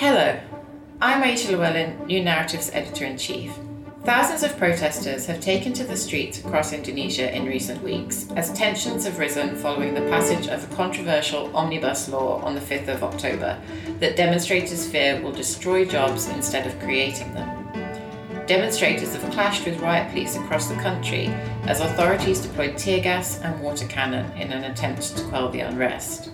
Hello, I'm Rachel Llewellyn, New Naratif's Editor in Chief. Thousands of protesters have taken to the streets across Indonesia in recent weeks as tensions have risen following the passage of a controversial omnibus law on the 5th of October that demonstrators fear will destroy jobs instead of creating them. Demonstrators have clashed with riot police across the country as authorities deployed tear gas and water cannon in an attempt to quell the unrest.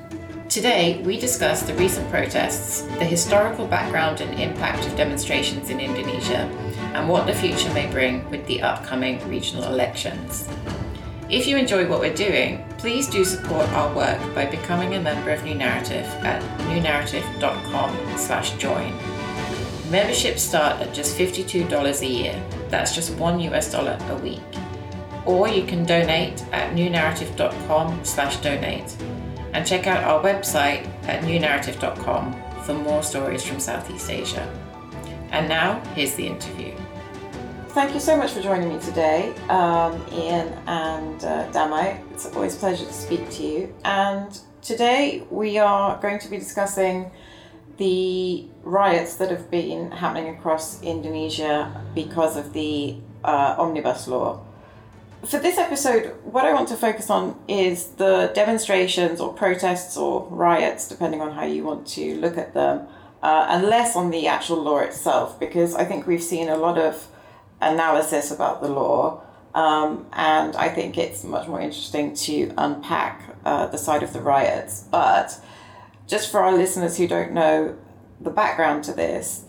Today, we discuss the recent protests, the historical background and impact of demonstrations in Indonesia, and what the future may bring with the upcoming regional elections. If you enjoy what we're doing, please do support our work by becoming a member of New Naratif at newnaratif.com/join. Memberships start at just $52 a year. That's just 1 US dollar a week. Or you can donate at newnaratif.com/donate and check out our website at newnaratif.com for more stories from Southeast Asia. And now, here's the interview. Thank you so much for joining me today, um, Ian and uh, Damai. It's always a pleasure to speak to you. And today we are going to be discussing the riots that have been happening across Indonesia because of the uh, omnibus law for this episode, what I want to focus on is the demonstrations or protests or riots, depending on how you want to look at them, uh, and less on the actual law itself, because I think we've seen a lot of analysis about the law, um, and I think it's much more interesting to unpack uh, the side of the riots. But just for our listeners who don't know the background to this,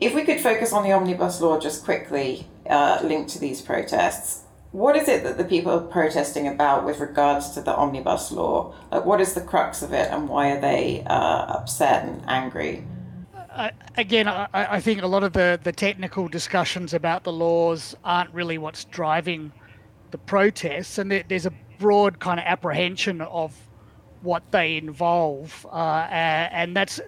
if we could focus on the omnibus law just quickly uh, linked to these protests what is it that the people are protesting about with regards to the omnibus law? Like, what is the crux of it, and why are they uh, upset and angry? Uh, again, I, I, think a lot of the, the technical discussions about the laws aren't really what's driving the protests, and there, there's a broad kind of apprehension of what they involve, uh, and that's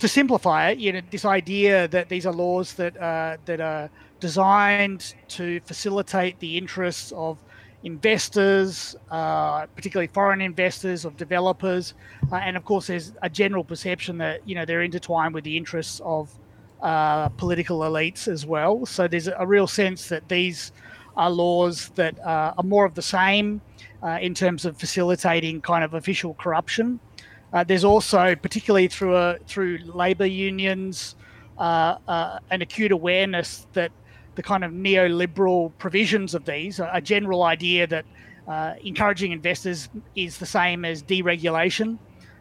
to simplify it. You know, this idea that these are laws that uh, that are designed to facilitate the interests of investors, uh, particularly foreign investors, of developers, uh, and of course, there's a general perception that you know they're intertwined with the interests of uh, political elites as well. So there's a real sense that these are laws that uh, are more of the same uh, in terms of facilitating kind of official corruption. Uh, there's also, particularly through through labour unions, an acute awareness that the kind of neoliberal provisions of these, a, general idea that uh, encouraging investors is the same as deregulation,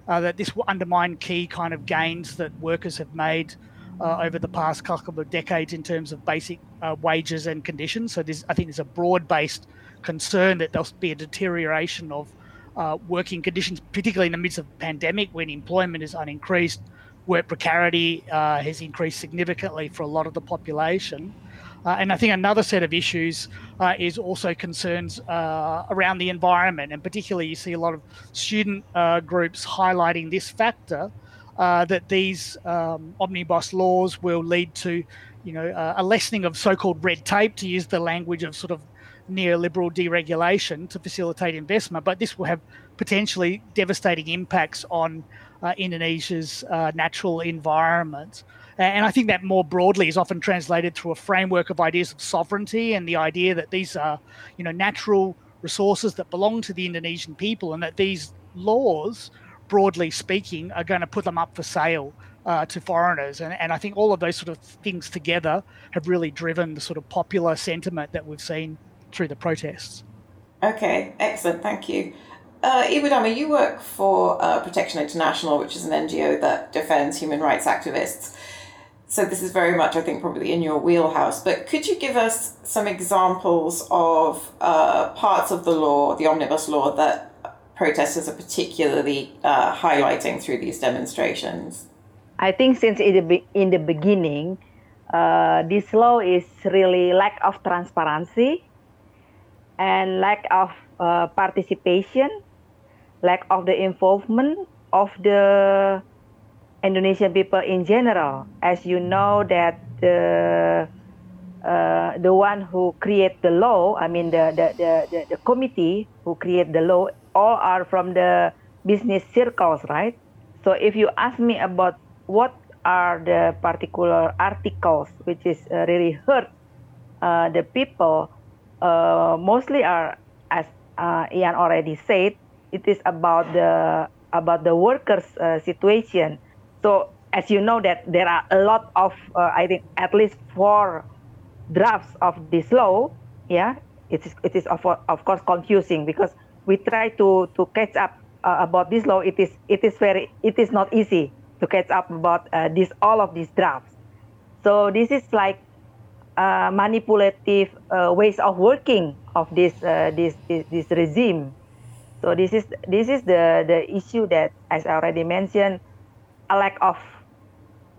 uh, that this will undermine key kind of gains that workers have made uh, over the past couple of decades in terms of basic uh, wages and conditions. So I think there's a broad-based concern that there'll be a deterioration of uh, working conditions, particularly in the midst of a pandemic when employment is unincreased, work precarity uh, has increased significantly for a lot of the population. Uh, and I think another set of issues uh, is also concerns uh, around the environment. And particularly, you see a lot of student uh, groups highlighting this factor uh, that these um, omnibus laws will lead to, you know, uh, a lessening of so called red tape, to use the language of sort of neoliberal deregulation to facilitate investment. But this will have potentially devastating impacts on Indonesia's natural environment. And I think that more broadly is often translated through a framework of ideas of sovereignty and the idea that these are, you know, natural resources that belong to the Indonesian people and that these laws, broadly speaking, are going to put them up for sale uh, to foreigners. And, and I think all of those sort of things together have really driven the sort of popular sentiment that we've seen through the protests. Okay, excellent. Thank you. Uh, Ibu Damai, you work for uh, Protection International, which is an NGO that defends human rights activists. So this is very much, I think, probably in your wheelhouse. But could you give us some examples of uh, parts of the law, the omnibus law, that protesters are particularly uh, highlighting through these demonstrations? I think since in the, in the beginning, uh, this law is really lack of transparency and lack of uh, participation, lack of the involvement of the Indonesian people in general. As you know that the uh, the one who create the law, I mean the, the, the, the, the committee who create the law, all are from the business circles, right? So if you ask me about what are the particular articles which is uh, really hurt uh, the people. Uh, mostly are, as uh, Ian already said, it is about the about the workers' uh, situation. So as you know that there are a lot of uh, I think at least four drafts of this law. Yeah, it is it is of, of course confusing because we try to to catch up uh, about this law. It is it is very it is not easy to catch up about uh, this all of these drafts. So this is like uh, manipulative uh, ways of working of this, uh, this this this regime. So this is this is the the issue that, as I already mentioned, a lack of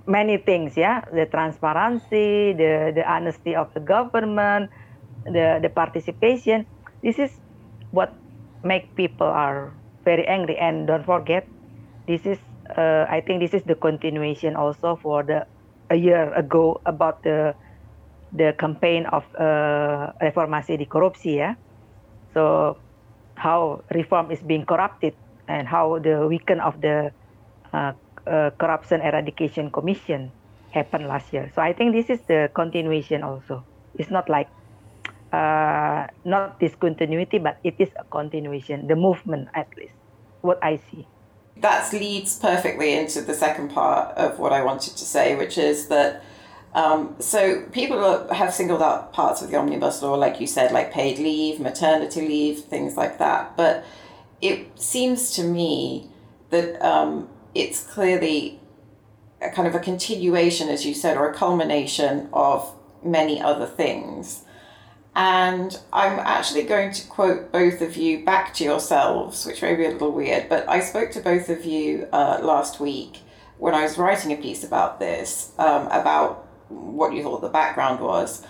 many things. Yeah, the transparency, the the honesty of the government, the the participation. This is what make people are very angry. And don't forget, this is uh, I think this is the continuation also for the a year ago about the the campaign of uh, reformasi di korupsi ya. So how reform is being corrupted and how the weaken of the uh, uh, corruption eradication commission happened last year. So I think this is the continuation also. It's not like uh, not discontinuity, but it is a continuation, the movement at least, what I see that leads perfectly into the second part of what I wanted to say, which is that. Um, so people have singled out parts of the omnibus law, like you said, like paid leave, maternity leave, things like that. But it seems to me that um, it's clearly a kind of a continuation, as you said, or a culmination of many other things. And I'm actually going to quote both of you back to yourselves, which may be a little weird, but I spoke to both of you uh, last week when I was writing a piece about this, um, about what you thought the background was.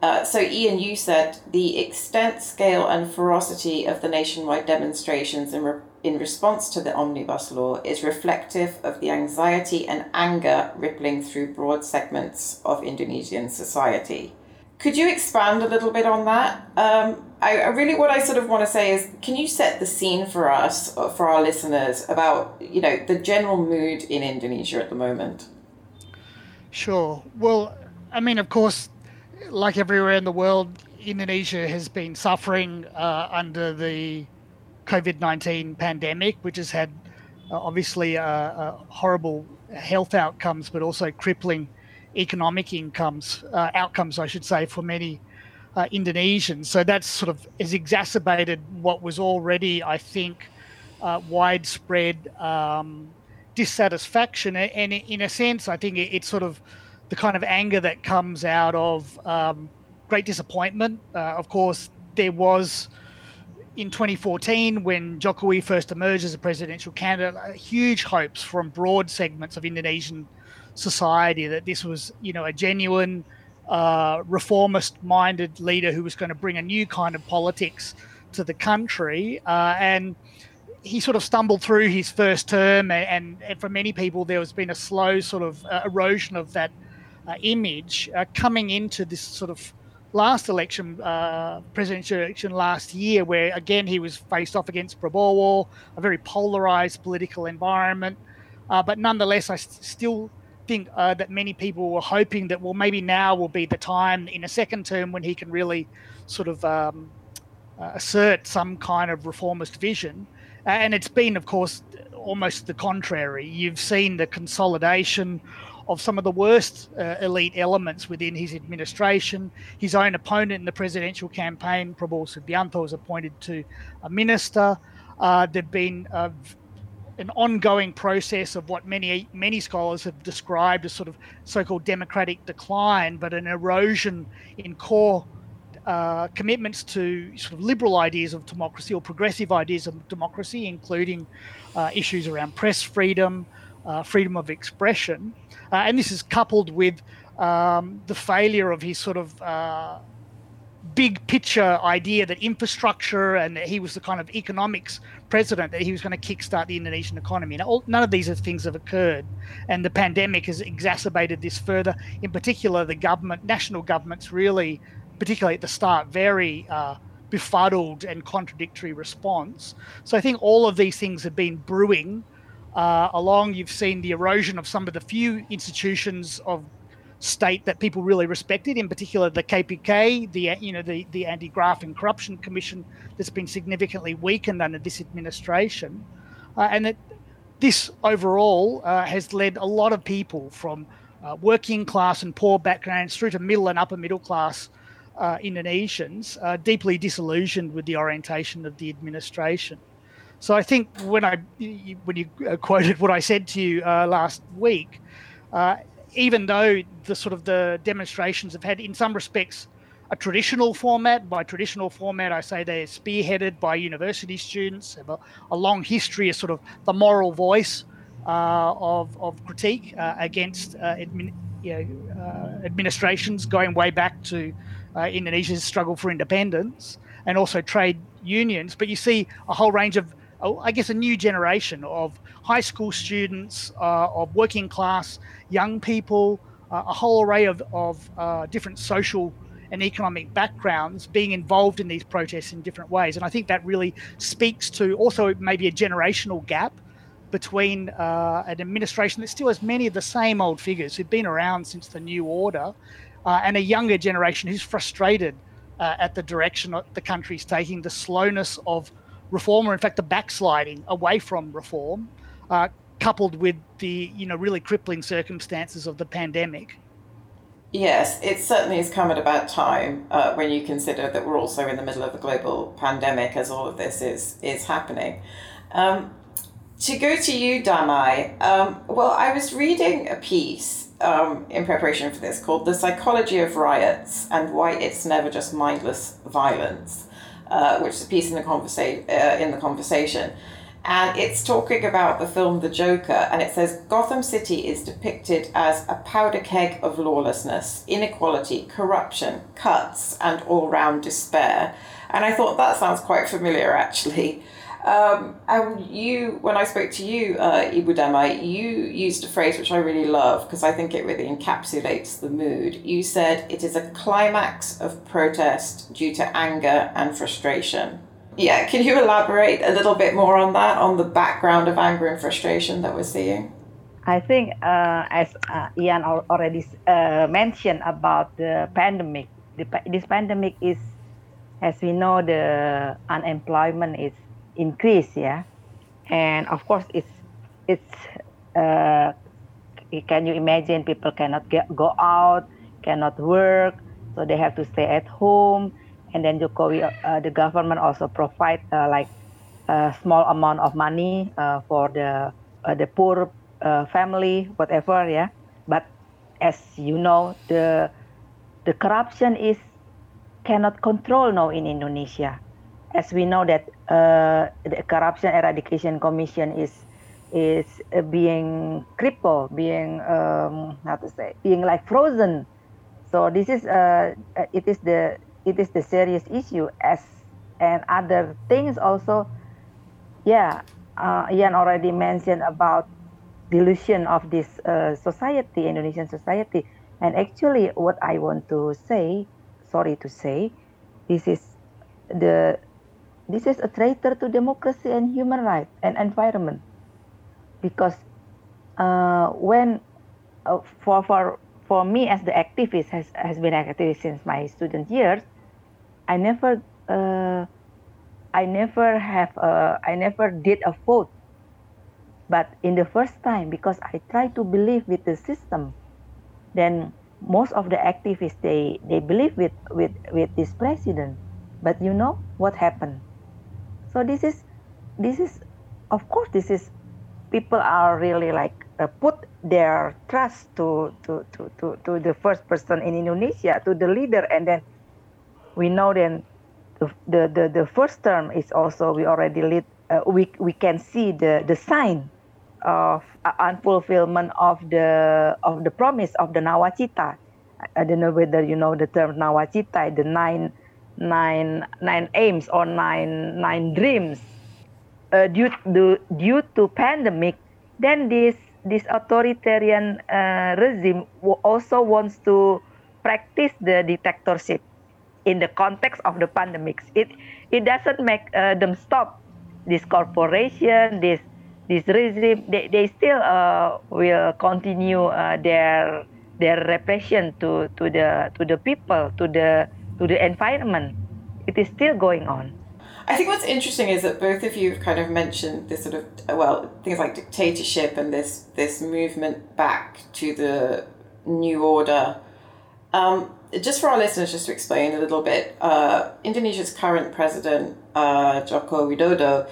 Uh, so, Ian, you said the extent, scale, and ferocity of the nationwide demonstrations in, re- in response to the omnibus law is reflective of the anxiety and anger rippling through broad segments of Indonesian society. Could you expand a little bit on that? Um, I, I, really, what I sort of want to say is, can you set the scene for us, for our listeners, about you know the general mood in Indonesia at the moment? Sure. Well, I mean, of course, like everywhere in the world, Indonesia has been suffering uh, under the COVID nineteen pandemic, which has had uh, obviously uh, uh horrible health outcomes, but also crippling economic incomes uh, outcomes, I should say, for many uh, Indonesians. So that's sort of has exacerbated what was already, I think, widespread um, dissatisfaction. And in a sense, I think it's sort of the kind of anger that comes out of um, great disappointment. Of course, there was in 2014 when Jokowi first emerged as a presidential candidate, huge hopes from broad segments of Indonesian society that this was, you know, a genuine uh, reformist-minded leader who was going to bring a new kind of politics to the country. Uh, and he sort of stumbled through his first term, and, and, for many people, there has been a slow sort of uh, erosion of that uh, image uh, coming into this sort of last election, uh, presidential election last year, where again he was faced off against Prabowo, a very polarized political environment. Uh, but nonetheless, I st- still think uh, that many people were hoping that well maybe now will be the time in a second term when he can really sort of um, uh, assert some kind of reformist vision and it's been of course almost the contrary you've seen the consolidation of some of the worst uh, elite elements within his administration. His own opponent in the presidential campaign, Prabowo Subianto, was appointed to a minister. Uh, there've been uh, an ongoing process of what many many scholars have described as sort of so-called democratic decline, but an erosion in core uh, commitments to sort of liberal ideas of democracy or progressive ideas of democracy, including uh, issues around press freedom, uh, freedom of expression, uh, and this is coupled with um, the failure of his sort of uh, big picture idea that infrastructure and that he was the kind of economics president that he was going to kickstart the Indonesian economy. Now, all, none of these things have occurred, and the pandemic has exacerbated this further. In particular, the government, national governments, really, particularly at the start, very uh, befuddled and contradictory response. So I think all of these things have been brewing. Uh, along. You've seen the erosion of some of the few institutions of state that people really respected, in particular the KPK, the you know the the Anti-Graft and Corruption Commission that's been significantly weakened under this administration, uh, and that this overall uh, has led a lot of people from uh, working class and poor backgrounds through to middle and upper middle class uh, Indonesians uh, deeply disillusioned with the orientation of the administration. So I think when I when you uh, quoted what I said to you last week even though the sort of the demonstrations have had, in some respects, a traditional format. By traditional format, I say they're spearheaded by university students, have a, a long history of sort of the moral voice uh, of, of critique uh, against uh, admin, you know, uh, administrations going way back to uh, Indonesia's struggle for independence and also trade unions. But you see a whole range of, I guess, a new generation of high school students, uh, of working class young people, uh, a whole array of, of uh, different social and economic backgrounds being involved in these protests in different ways. And I think that really speaks to also maybe a generational gap between uh, an administration that still has many of the same old figures who've been around since the New Order uh, and a younger generation who's frustrated uh, at the direction the country's taking, the slowness of reform, or in fact, the backsliding away from reform. Uh, coupled with the you know really crippling circumstances of the pandemic. Yes, it certainly has come at a bad time uh, when you consider that we're also in the middle of a global pandemic as all of this is is happening. Um, to go to you, Damai, um, well, I was reading a piece um, in preparation for this called The Psychology of Riots and Why It's Never Just Mindless Violence, uh, which is a piece in the, conversa- uh, in the conversation and it's talking about the film The Joker, and it says Gotham City is depicted as a powder keg of lawlessness, inequality, corruption, cuts, and all round despair. And I thought that sounds quite familiar actually. Um, and you, when I spoke to you, uh, Ibu you used a phrase which I really love because I think it really encapsulates the mood. You said it is a climax of protest due to anger and frustration. Yeah, can you elaborate a little bit more on that, on the background of anger and frustration that we're seeing? I think, uh, as uh, Ian already uh, mentioned about the pandemic, the, this pandemic is, as we know, the unemployment is increased, yeah, and of course, it's it's. Uh, can you imagine people cannot get, go out, cannot work, so they have to stay at home and then Jokowi, uh, the government also provide uh, like a small amount of money uh, for the uh, the poor uh, family, whatever, yeah. But as you know, the the corruption is cannot control now in Indonesia, as we know that uh, the Corruption Eradication Commission is is being crippled, being um, how to say, being like frozen. So this is it is the it is the serious issue as and other things also yeah uh, Ian already mentioned about delusion of this uh, society Indonesian society and actually what I want to say sorry to say this is the this is a traitor to democracy and human rights and environment. Because uh, when uh, for for for me as the activist has, has been activist since my student years I never uh, I never have uh, I never did a vote. But in the first time because I try to believe with the system then most of the activists they they believe with with with this president. But you know what happened so this is this is of course this is people are really like uh, put their trust to, to to to to the first person in Indonesia to the leader and then we know then the, the, the, first term is also we already lead, uh, we, we can see the, the sign of uh, unfulfillment of the of the promise of the nawacita. I don't know whether you know the term nawacita, the nine nine nine aims or nine nine dreams. Uh, due to due to pandemic, then this this authoritarian uh, regime also wants to practice the dictatorship in the context of the pandemics. It it doesn't make uh, them stop this corporation, this this regime they, they still uh, will continue uh, their their repression to to the to the people to the to the environment it is still going on I think what's interesting is that both of you have kind of mentioned this sort of well things like dictatorship and this this movement back to the new order. Um, just for our listeners, just to explain a little bit, uh, Indonesia's current president uh, Joko Widodo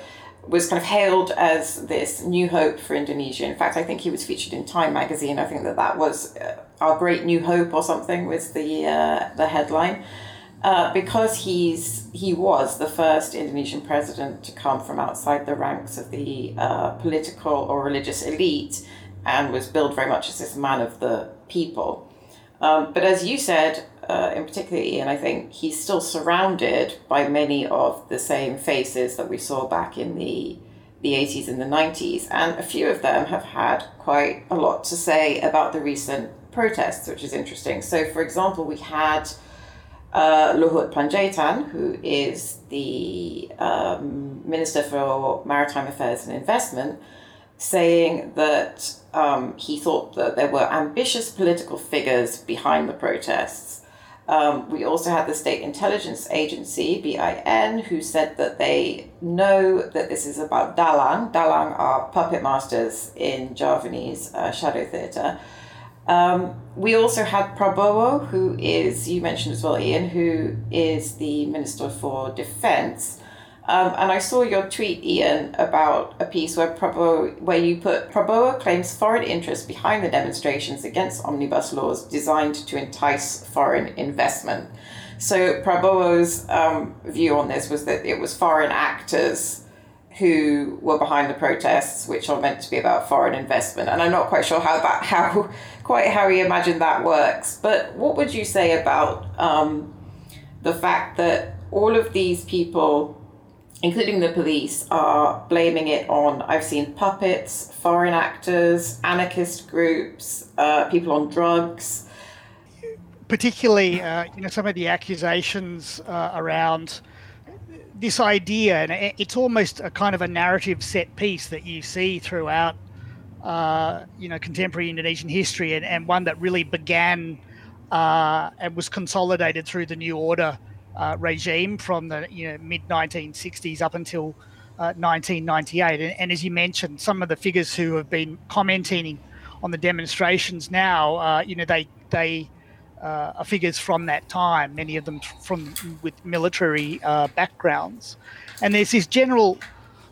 was kind of hailed as this new hope for Indonesia. In fact, I think he was featured in Time magazine. I think that that was uh, our great new hope or something was the uh, the headline. Uh, because he's he was the first Indonesian president to come from outside the ranks of the uh, political or religious elite, and was billed very much as this man of the people. Um, but as you said, uh, in particular, Ian, I think he's still surrounded by many of the same faces that we saw back in the the 80s and the 90s, and a few of them have had quite a lot to say about the recent protests, which is interesting. So, for example, we had uh, Luhut Panjaitan, who is the um, Minister for Maritime Affairs and Investment, saying that um, he thought that there were ambitious political figures behind the protests. Um, we also had the State Intelligence Agency, BIN, who said that they know that this is about Dalang. Dalang are puppet masters in Javanese uh, shadow theatre um, we also had Prabowo, who is, you mentioned as well, Ian, who is the Minister for Defence. Um, and I saw your tweet, Ian, about a piece where Prabowo, where you put Prabowo claims foreign interests behind the demonstrations against omnibus laws designed to entice foreign investment. So Prabowo's um, view on this was that it was foreign actors who were behind the protests, which are meant to be about foreign investment. And I'm not quite sure how that how quite how he imagined that works. But what would you say about um, the fact that all of these people, including the police, are blaming it on? I've seen puppets, foreign actors, anarchist groups, uh, people on drugs. Particularly, uh, you know, some of the accusations uh, around this idea, and it's almost a kind of a narrative set piece that you see throughout, uh, you know, contemporary Indonesian history, and, and one that really began uh, and was consolidated through the New Order uh, regime from the you know mid 1960s up until 1998. Uh, and, and, as you mentioned, some of the figures who have been commenting on the demonstrations now, uh, you know, they they uh, are figures from that time, many of them from with military uh, backgrounds. And there's this general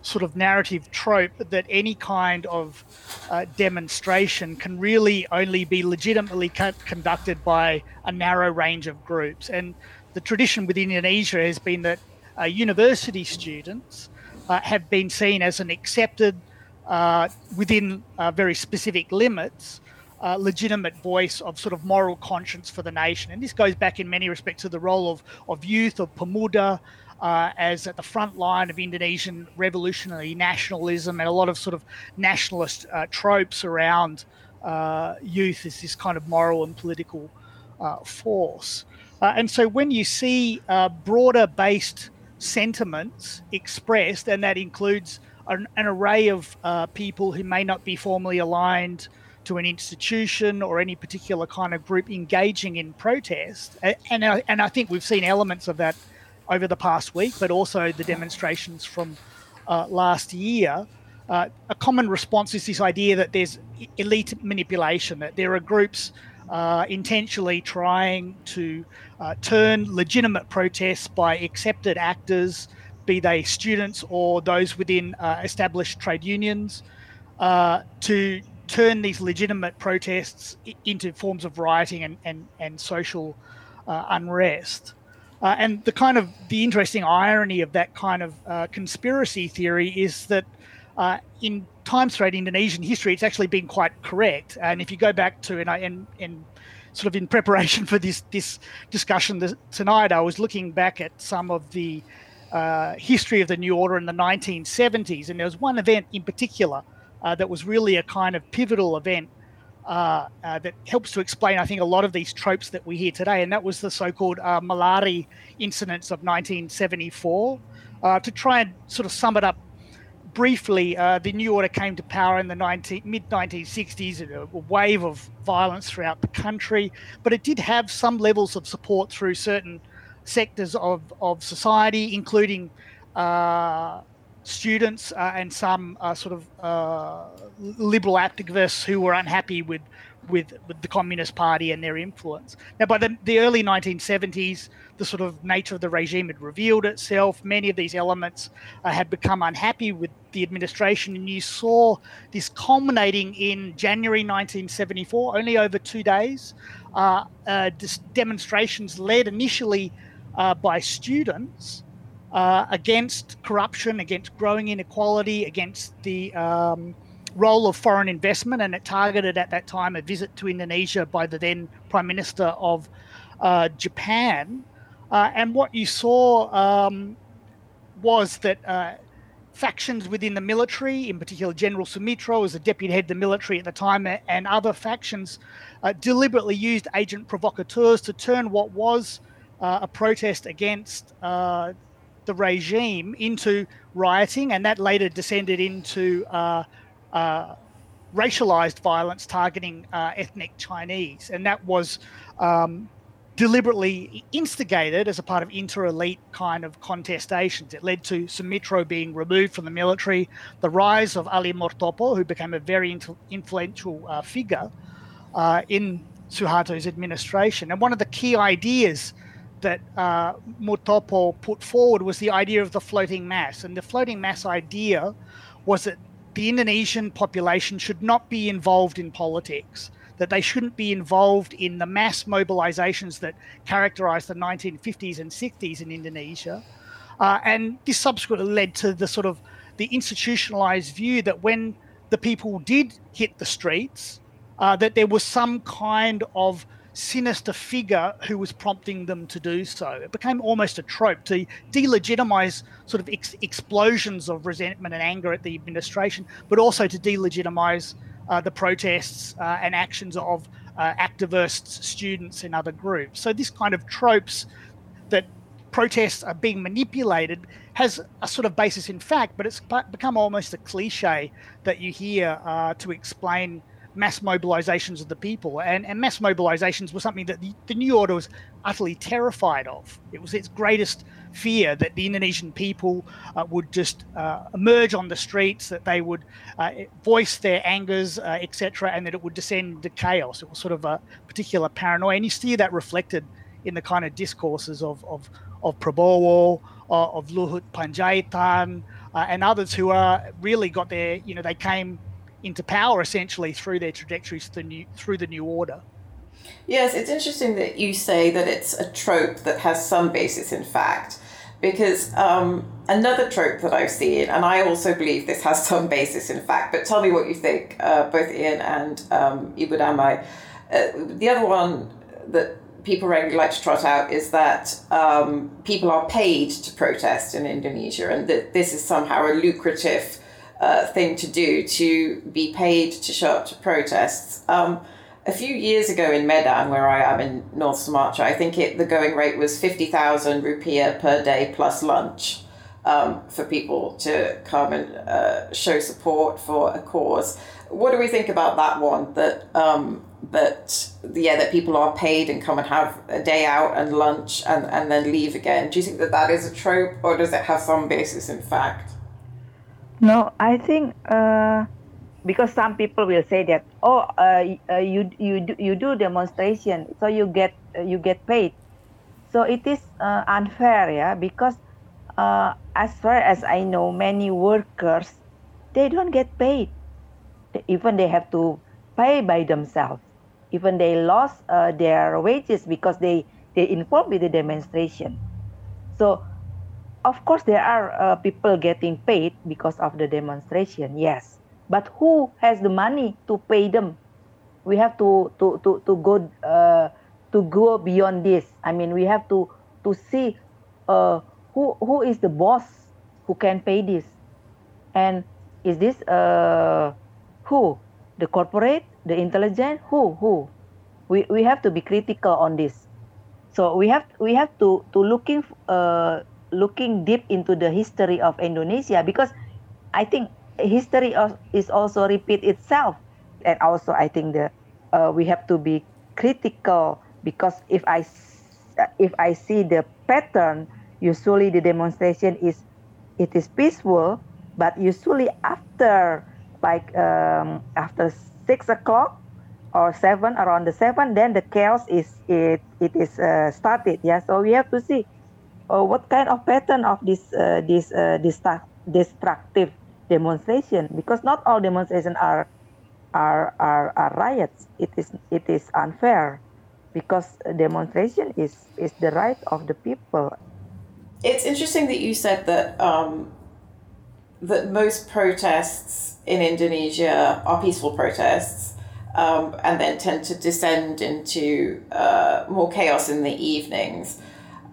sort of narrative trope that any kind of uh, demonstration can really only be legitimately co- conducted by a narrow range of groups. And the tradition within Indonesia has been that uh, university students uh, have been seen as an accepted, uh, within very specific limits, uh, legitimate voice of sort of moral conscience for the nation. And this goes back in many respects to the role of, of youth, of Pemuda, uh, as at the front line of Indonesian revolutionary nationalism and a lot of sort of nationalist uh, tropes around uh, youth as this kind of moral and political uh, force. Uh, and so when you see broader based sentiments expressed, and that includes an, an array of people who may not be formally aligned to an institution or any particular kind of group engaging in protest. And, uh, and I think we've seen elements of that over the past week, but also the demonstrations from uh, last year. Uh, a common response is this idea that there's elite manipulation, that there are groups uh, intentionally trying to uh, turn legitimate protests by accepted actors, be they students or those within uh, established trade unions, to turn these legitimate protests into forms of rioting and, and, and social uh, unrest. Uh, and the kind of the interesting irony of that kind of uh, conspiracy theory is that uh, in times throughout Indonesian history, it's actually been quite correct. And if you go back to and, and, and sort of in preparation for this this discussion this, tonight, I was looking back at some of the uh, history of the New Order in the 1970s, and there was one event in particular uh, that was really a kind of pivotal event uh, uh, that helps to explain, I think, a lot of these tropes that we hear today. And that was the so called uh, Malari incidents of 1974. Uh, to try and sort of sum it up briefly, uh, the New Order came to power in the 19, mid 1960s, a, a wave of violence throughout the country, but it did have some levels of support through certain sectors of, of society, including uh, students uh, and some uh, sort of uh, liberal activists who were unhappy with, with, with the Communist Party and their influence. Now, by the, the early 1970s, the sort of nature of the regime had revealed itself. Many of these elements uh, had become unhappy with the administration, and you saw this culminating in January 1974, only over two days. Uh, uh, demonstrations led initially by students uh, against corruption, against growing inequality, against the um, role of foreign investment, and it targeted at that time a visit to Indonesia by the then Prime Minister of uh, Japan. Uh, and what you saw um, was that uh, factions within the military, in particular General Sumitro was the deputy head of the military at the time, and other factions uh, deliberately used agent provocateurs to turn what was uh, a protest against uh, the regime into rioting, and that later descended into uh, uh, racialized violence targeting uh, ethnic Chinese, and that was um, deliberately instigated as a part of inter-elite kind of contestations. It led to Sumitro being removed from the military, the rise of Ali Murtopo, who became a very influential uh, figure uh, in Suharto's administration. And one of the key ideas that uh, Murtopo put forward was the idea of the floating mass. And the floating mass idea was that the Indonesian population should not be involved in politics, that they shouldn't be involved in the mass mobilizations that characterized the 1950s and 60s in Indonesia. Uh, and this subsequently led to the sort of the institutionalized view that when the people did hit the streets, uh, that there was some kind of sinister figure who was prompting them to do so. It became almost a trope to delegitimize sort of ex- explosions of resentment and anger at the administration, but also to delegitimize uh, the protests uh, and actions of uh, activists, students, and other groups. So, this kind of tropes that protests are being manipulated has a sort of basis in fact, but it's become almost a cliche that you hear uh, to explain mass mobilizations of the people. And, and mass mobilizations were something that the, the, New Order was utterly terrified of. It was its greatest fear that the Indonesian people uh, would just uh, emerge on the streets, that they would uh, voice their angers, uh, etc., and that it would descend to chaos. It was sort of a particular paranoia. And you see that reflected in the kind of discourses of, of, of Prabowo, uh, of Luhut Panjaitan, uh, and others who are really got their, you know, they came into power essentially through their trajectories through the new, through the new order. Yes, it's interesting that you say that it's a trope that has some basis in fact, because um, another trope that I've seen, and I also believe this has some basis in fact, but tell me what you think, uh, both Ian and um, Ibu Uh, the other one that people regularly like to trot out is that um, people are paid to protest in Indonesia, and that this is somehow a lucrative uh, thing to do to be paid to show up to protests. Um, a few years ago in Medan, where I am in North Sumatra, I think it, the going rate was 50,000 rupiah per day plus lunch um, for people to come and uh, show support for a cause. What do we think about that one? That um, that yeah, that people are paid and come and have a day out and lunch and, and then leave again. Do you think that that is a trope, or does it have some basis in fact? No, I think uh, because some people will say that oh uh, uh, you you do, you do demonstration so you get uh, you get paid. So it is uh, unfair, yeah, because as far as I know, many workers they don't get paid. Even they have to pay by themselves. Even they lost their wages because they they involved with the demonstration. So of course there are uh, people getting paid because of the demonstration yes. But who has the money to pay them? We have to to to, to go uh, to go beyond this. I mean we have to to see uh, who who is the boss who can pay this? And is this uh, who? The corporate? The intelligent? Who? Who? We, we have to be critical on this. So we have we have to to looking uh, looking deep into the history of Indonesia because I think history is also repeat itself, and also I think the uh, we have to be critical because if I if I see the pattern, usually the demonstration is it is peaceful, but usually after like um, after six o'clock or seven around the seven, then the chaos is it it is uh, started. Yeah, so we have to see uh, what kind of pattern of this uh, this uh, destructive demonstration because not all demonstrations are are, are are riots. It is it is unfair because demonstration is is the right of the people. It's interesting that you said that um, that most protests in Indonesia are peaceful protests. Um, and then tend to descend into uh, more chaos in the evenings.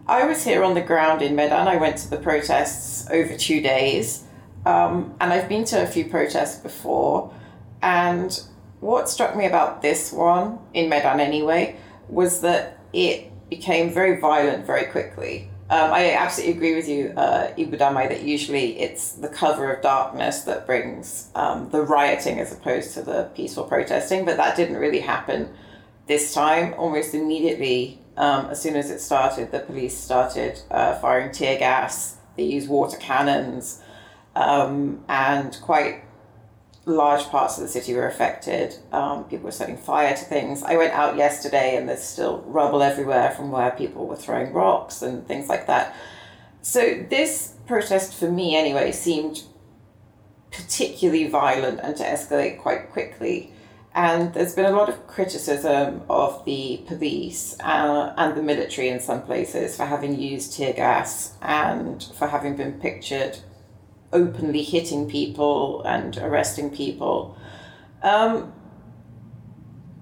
I was here on the ground in Medan. I went to the protests over two days, um, and I've been to a few protests before. And what struck me about this one, in Medan anyway, was that it became very violent very quickly. Um, I absolutely agree with you, uh, Ibu Damai, that usually it's the cover of darkness that brings um, the rioting as opposed to the peaceful protesting, but that didn't really happen this time. Almost immediately, um, as soon as it started, the police started uh, firing tear gas, they used water cannons, um, and quite large parts of the city were affected. Um, people were setting fire to things. I went out yesterday and there's still rubble everywhere from where people were throwing rocks and things like that. So, this protest for me, anyway, seemed particularly violent and to escalate quite quickly. And there's been a lot of criticism of the police uh, and the military in some places for having used tear gas and for having been pictured openly hitting people and arresting people. Um,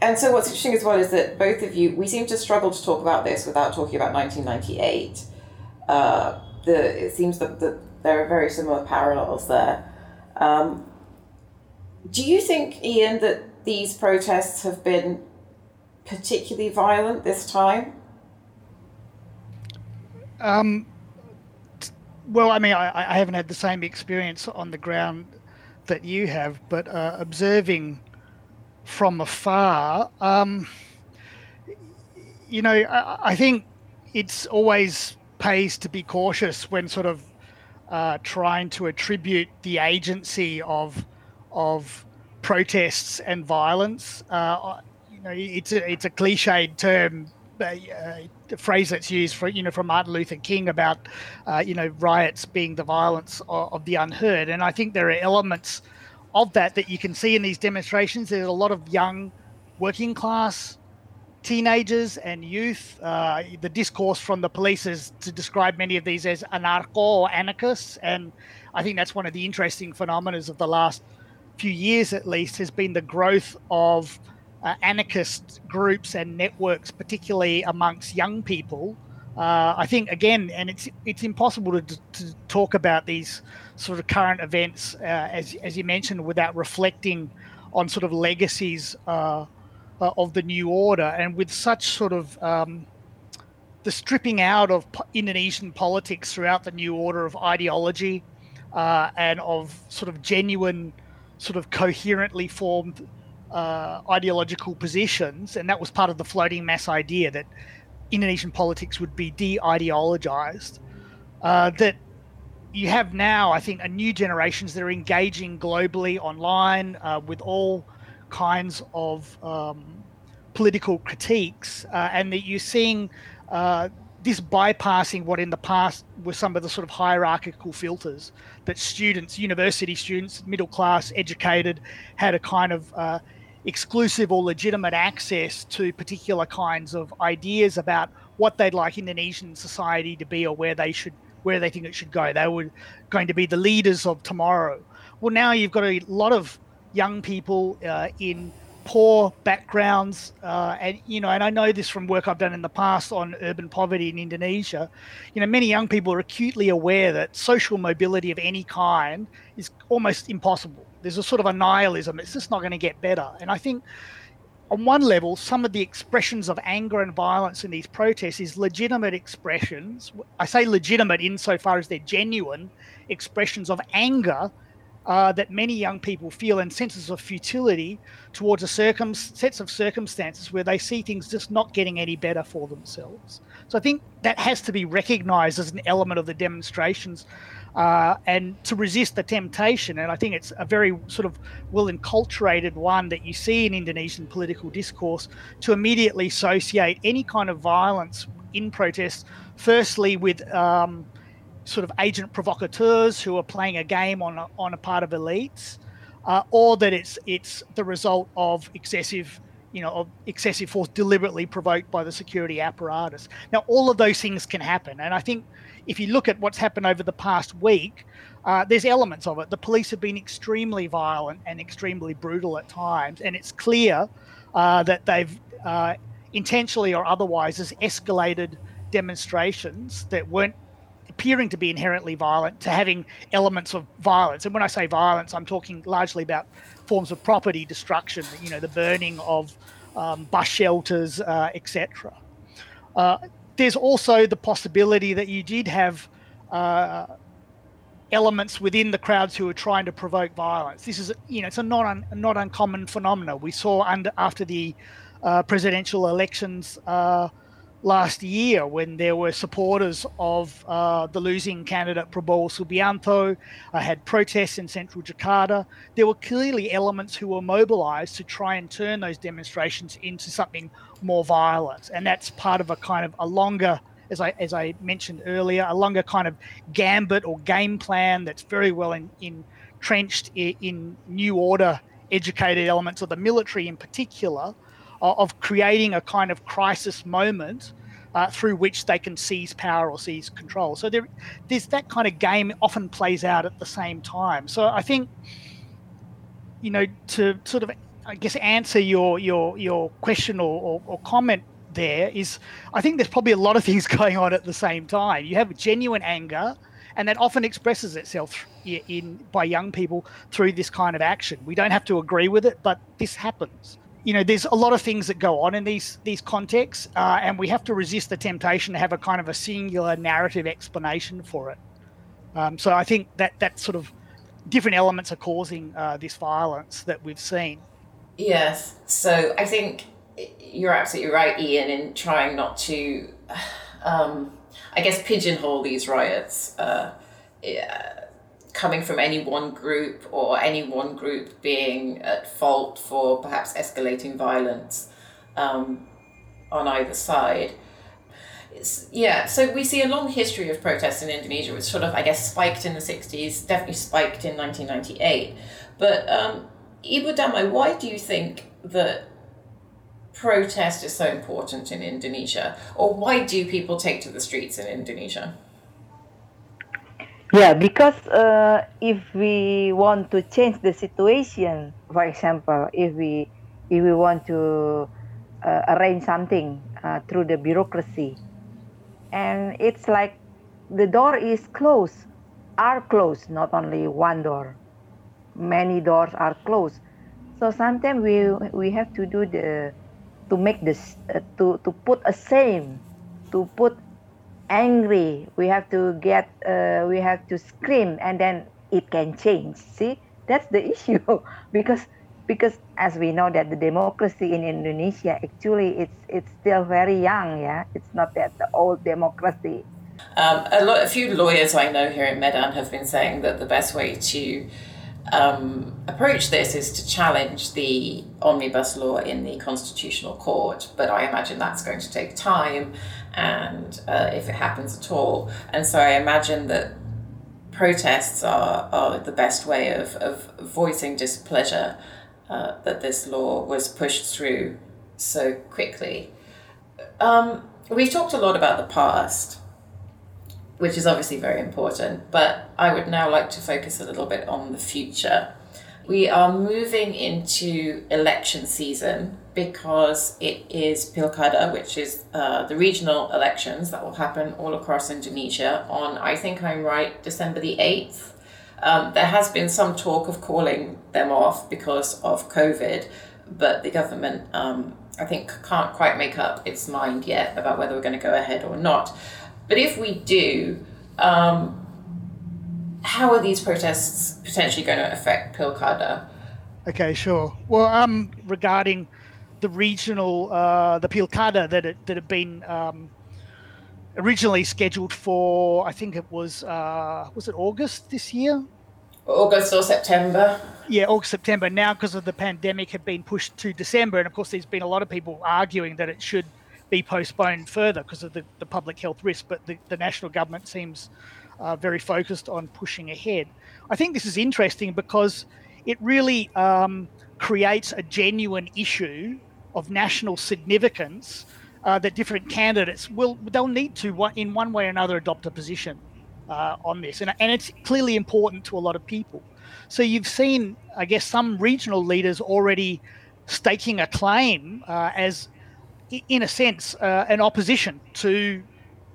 and so, what's interesting as well is that both of you, we seem to struggle to talk about this without talking about 1998. Uh, the, it seems that, that there are very similar parallels there. Um, do you think, Ian, that these protests have been particularly violent this time? Um, well, I mean, I, I, haven't had the same experience on the ground that you have, but uh, observing from afar, um, you know, I, I, think it's always pays to be cautious when sort of uh, trying to attribute the agency of of protests and violence. Uh, you know, it's a, it's a cliched term uh, phrase that's used for you know from Martin Luther King about uh, you know riots being the violence of, of, the unheard, and I think there are elements of that that you can see in these demonstrations. There's a lot of young, working class teenagers and youth. Uh, the discourse from the police is to describe many of these as anarcho or anarchists, and I think that's one of the interesting phenomena of the last few years, at least, has been the growth of uh, anarchist groups and networks, particularly amongst young people. Uh, I think again, and it's it's impossible to, to talk about these sort of current events uh, as as you mentioned without reflecting on sort of legacies uh, uh, of the new order, and with such sort of um, the stripping out of Indonesian politics throughout the new order of ideology uh, and of sort of genuine, sort of coherently formed uh, ideological positions, and that was part of the floating mass idea that Indonesian politics would be de-ideologized. Uh, that you have now, I think, a new generations that are engaging globally online uh, with all kinds of um, political critiques, uh, and that you're seeing uh, this bypassing what in the past were some of the sort of hierarchical filters that students, university students, middle class, educated, had a kind of uh, exclusive or legitimate access to particular kinds of ideas about what they'd like Indonesian society to be or where they should where they think it should go. They were going to be the leaders of tomorrow. Well, now you've got a lot of young people uh, in poor backgrounds, uh, and you know, and I know this from work I've done in the past on urban poverty in Indonesia. You know, many young people are acutely aware that social mobility of any kind is almost impossible there's a sort of a nihilism. It's just not going to get better. And I think on one level, some of the expressions of anger and violence in these protests is legitimate expressions. I say legitimate insofar as they're genuine expressions of anger uh, that many young people feel and senses of futility towards a circum- sets of circumstances where they see things just not getting any better for themselves. So I think that has to be recognised as an element of the demonstrations. Uh, and to resist the temptation. And I think it's a very sort of well enculturated one that you see in Indonesian political discourse to immediately associate any kind of violence in protests, firstly with um, sort of agent provocateurs who are playing a game on a, on a part of elites, uh, or that it's it's the result of excessive you know of excessive force deliberately provoked by the security apparatus. Now all of those things can happen, and I think if you look at what's happened over the past week. Uh, there's elements of it. The police have been extremely violent and extremely brutal at times, and it's clear uh, that they've uh, intentionally or otherwise has escalated demonstrations that weren't appearing to be inherently violent to having elements of violence. And when I say violence, I'm talking largely about forms of property destruction, you know, the burning of um, bus shelters, uh, etc. Uh, there's also the possibility that you did have uh, elements within the crowds who are trying to provoke violence. This is, you know, it's a not un, not uncommon phenomenon. We saw under after the uh, presidential elections uh, last year when there were supporters of uh, the losing candidate Prabowo Subianto, I had protests in central Jakarta. There were clearly elements who were mobilized to try and turn those demonstrations into something more violent. And that's part of a kind of a longer, as I, as I mentioned earlier, a longer kind of gambit or game plan that's very well in, entrenched in, in new order educated elements of the military in particular of creating a kind of crisis moment uh, through which they can seize power or seize control. So there, there's that kind of game often plays out at the same time. So I think, you know, to sort of, I guess, answer your your your question or, or, or comment there is, I think there's probably a lot of things going on at the same time. You have genuine anger and that often expresses itself in by young people through this kind of action. We don't have to agree with it, but this happens you know, there's a lot of things that go on in these these contexts, uh, and we have to resist the temptation to have a kind of a singular narrative explanation for it. Um, so I think that that sort of different elements are causing uh, this violence that we've seen. Yes. So I think you're absolutely right, Ian, in trying not to, um, I guess, pigeonhole these riots. Uh, yeah coming from any one group or any one group being at fault for perhaps escalating violence um, on either side. It's, yeah, so we see a long history of protests in Indonesia, which sort of, I guess, spiked in the 60s, definitely spiked in 1998. But, um, Ibu Damai, why do you think that protest is so important in Indonesia? Or why do people take to the streets in Indonesia? Yeah, because uh, if we want to change the situation, for example, if we if we want to uh, arrange something uh, through the bureaucracy, and it's like the door is closed, are closed, not only one door, many doors are closed. So sometimes we we have to do the to make this uh, to to put a same, to put angry we have to get uh, we have to scream and then it can change. See that's the issue. Because because as we know that the democracy in indonesia actually it's it's still very young yeah? It's not that the old democracy. Um, a, lot, a few lawyers I know here in Medan have been saying that the best way to um, approach this is to challenge the omnibus law in the constitutional court, but I imagine that's going to take time and uh, if it happens at all. And so I imagine that protests are, are the best way of, of voicing displeasure uh, that this law was pushed through so quickly. Um, we've talked a lot about the past, which is obviously very important, but I would now like to focus a little bit on the future. We are moving into election season because it is Pilkada, which is uh, the regional elections that will happen all across Indonesia on, I think I'm right, December the 8th. Um, there has been some talk of calling them off because of COVID, but the government, um, I think, can't quite make up its mind yet about whether we're going to go ahead or not. But if we do, um, how are these protests potentially going to affect Pilkada? Okay, sure. Well, um, regarding the regional, uh, the Pilkada that it, that had been um, originally scheduled for, I think it was, uh, was it August this year? August or September. Yeah, August, September. Now, because of the pandemic, had been pushed to December. And of course, there's been a lot of people arguing that it should be postponed further because of the, the public health risk. But the, the national government seems uh, very focused on pushing ahead. I think this is interesting because it really um, creates a genuine issue of national significance uh, that different candidates will they'll need to in one way or another adopt a position uh, on this, and, and it's clearly important to a lot of people. So you've seen, I guess, some regional leaders already staking a claim uh, as, in a sense, uh, an opposition to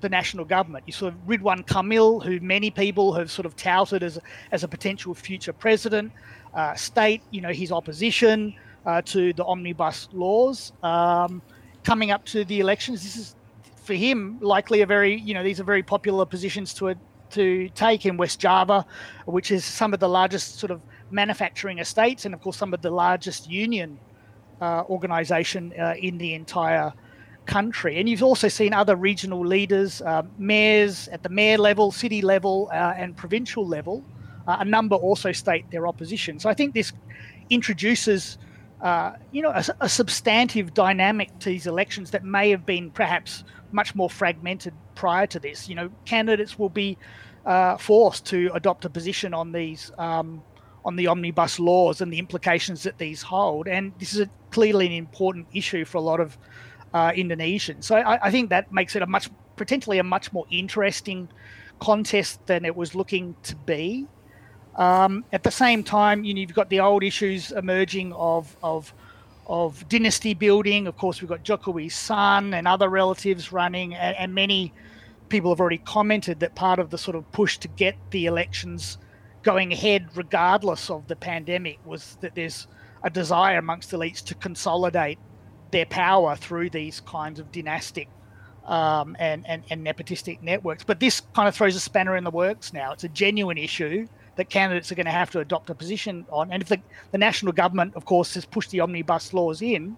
the national government. You sort of Ridwan Kamil, who many people have sort of touted as as a potential future president, uh, state you know his opposition uh, to the omnibus laws um, coming up to the elections. This is for him likely a very you know these are very popular positions to to take in West Java, which is some of the largest sort of manufacturing estates and of course some of the largest union uh, organization uh, in the entire country. And you've also seen other regional leaders, uh, mayors at the mayor level, city level, uh, and provincial level. Uh, a number also state their opposition. So I think this introduces, uh, you know, a, a, substantive dynamic to these elections that may have been perhaps much more fragmented prior to this. You know, candidates will be uh, forced to adopt a position on these. Um, on the omnibus laws and the implications that these hold, and this is a, clearly an important issue for a lot of uh, Indonesian. So I, I, think that makes it a much potentially a much more interesting contest than it was looking to be. Um, at the same time, you know, you've got the old issues emerging of of of dynasty building. Of course, we've got Jokowi's son and other relatives running, and, and many people have already commented that part of the sort of push to get the elections going ahead, regardless of the pandemic, was that there's a desire amongst elites to consolidate their power through these kinds of dynastic um, and, and, and nepotistic networks. But this kind of throws a spanner in the works now. It's a genuine issue that candidates are going to have to adopt a position on. And if the, the national government, of course, has pushed the omnibus laws in,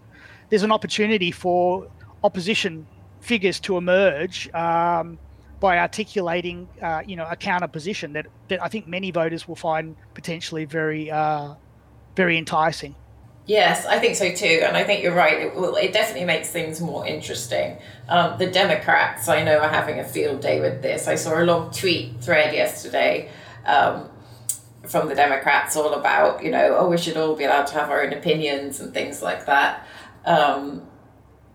there's an opportunity for opposition figures to emerge um, by articulating, uh, you know, a counter position that, that I think many voters will find potentially very, uh, very enticing. Yes, I think so too, and I think you're right. It, well, it definitely makes things more interesting. Um, the Democrats, I know, are having a field day with this. I saw a long tweet thread yesterday um, from the Democrats all about, you know, oh, we should all be allowed to have our own opinions and things like that, um,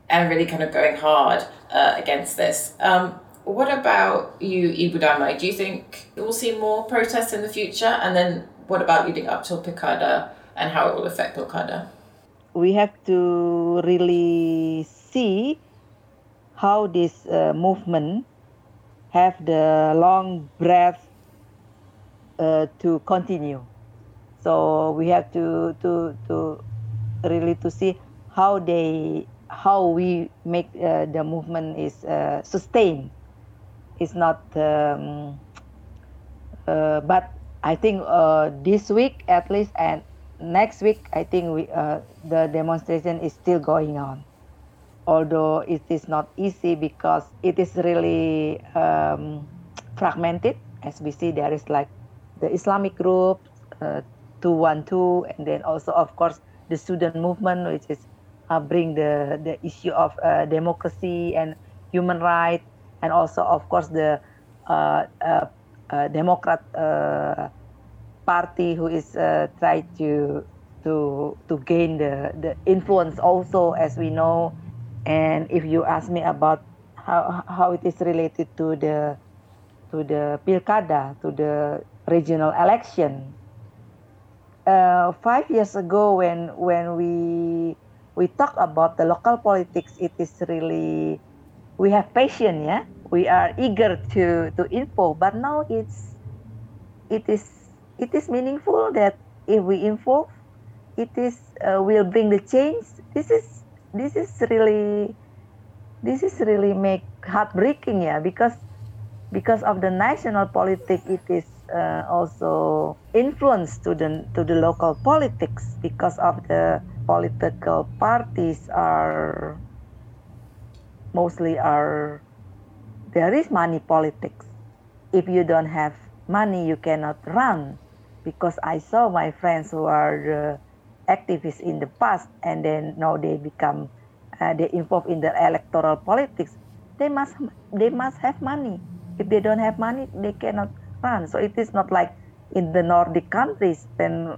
and really kind of going hard uh, against this. Um, what about you, Ibu Damai? Do you think we'll see more protests in the future? And then what about leading up till Pilkada and how it will affect Pilkada? We have to really see how this uh, movement have the long breath uh, to continue. So we have to to to really to see how they how we make uh, the movement is uh, sustained. It's not, um, uh, but I think uh, this week at least and next week, I think we, uh, the demonstration is still going on. Although it is not easy because it is really um, fragmented. As we see, there is like the Islamic group, uh, 212, and then also, of course, the student movement, which is uh, bring the, the issue of uh, democracy and human rights, and also, of course, the uh, uh, Democrat party who is uh, trying to to to gain the the influence also as we know. And if you ask me about how how it is related to the to the pilkada to the regional election. Uh, five years ago when when we we talk about the local politics it is really we have passion yeah? We are eager to to info but now it's it is it is meaningful that if we involve, it is uh, will bring the change. This is this is really this is really make heartbreaking, yeah, because because of the national politics, it is uh, also influence to the to the local politics. Because of the political parties are mostly are there is money politics. If you don't have money you cannot run. Because i saw my friends who are uh, activists in the past and then now they become uh, they involved in the electoral politics. They must they must have money if they don't have money they cannot run. So it is not like in the nordic countries when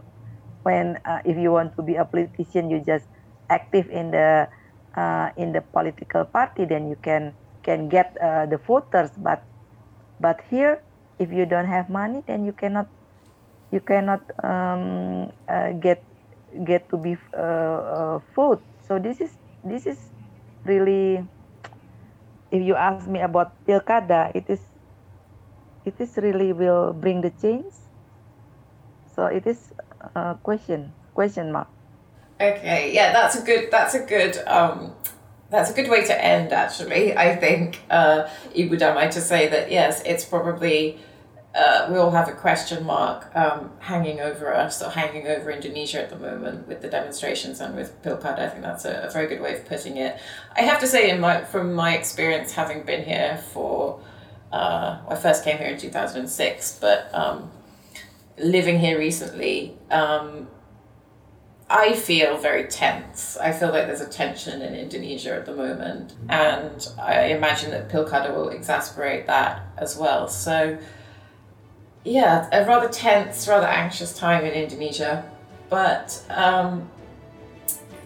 when uh, if you want to be a politician you just active in the uh, in the political party then you can can get uh, the voters. But but here if you don't have money then you cannot you cannot um, uh, get get to be uh, uh, vote. So this is this is really if you ask me about pilkada it is it is really will bring the change. So it is a question question mark. Okay yeah that's a good that's a good um that's a good way to end actually i think. Uh ibu damai to say that yes it's probably uh, we all have a question mark um, hanging over us or hanging over Indonesia at the moment with the demonstrations and with Pilkada. I think that's a, a, very good way of putting it. I have to say, in my from my experience, having been here for, uh, I first came here in two thousand and six, but um, living here recently, um, I feel very tense. I feel like there's a tension in Indonesia at the moment, and I imagine that Pilkada will exasperate that as well. So yeah, a rather tense, rather anxious time in Indonesia. But um,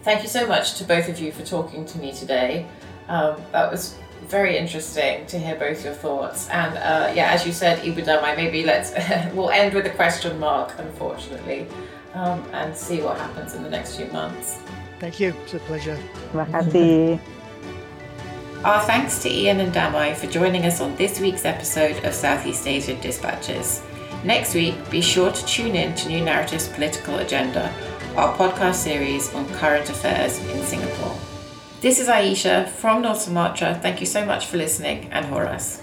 thank you so much to both of you for talking to me today. Um, that was very interesting to hear both your thoughts. And uh, yeah, as you said, Ibu Damai, maybe let's we'll end with a question mark, unfortunately, um, and see what happens in the next few months. Thank you. It's a pleasure. Terima kasih. Our thanks to Ian and Damai for joining us on this week's episode of Southeast Asian Dispatches. Next week, be sure to tune in to New Naratif's Political Agenda, our podcast series on current affairs in Singapore. This is Aisha from North Sumatra. Thank you so much for listening and Horas.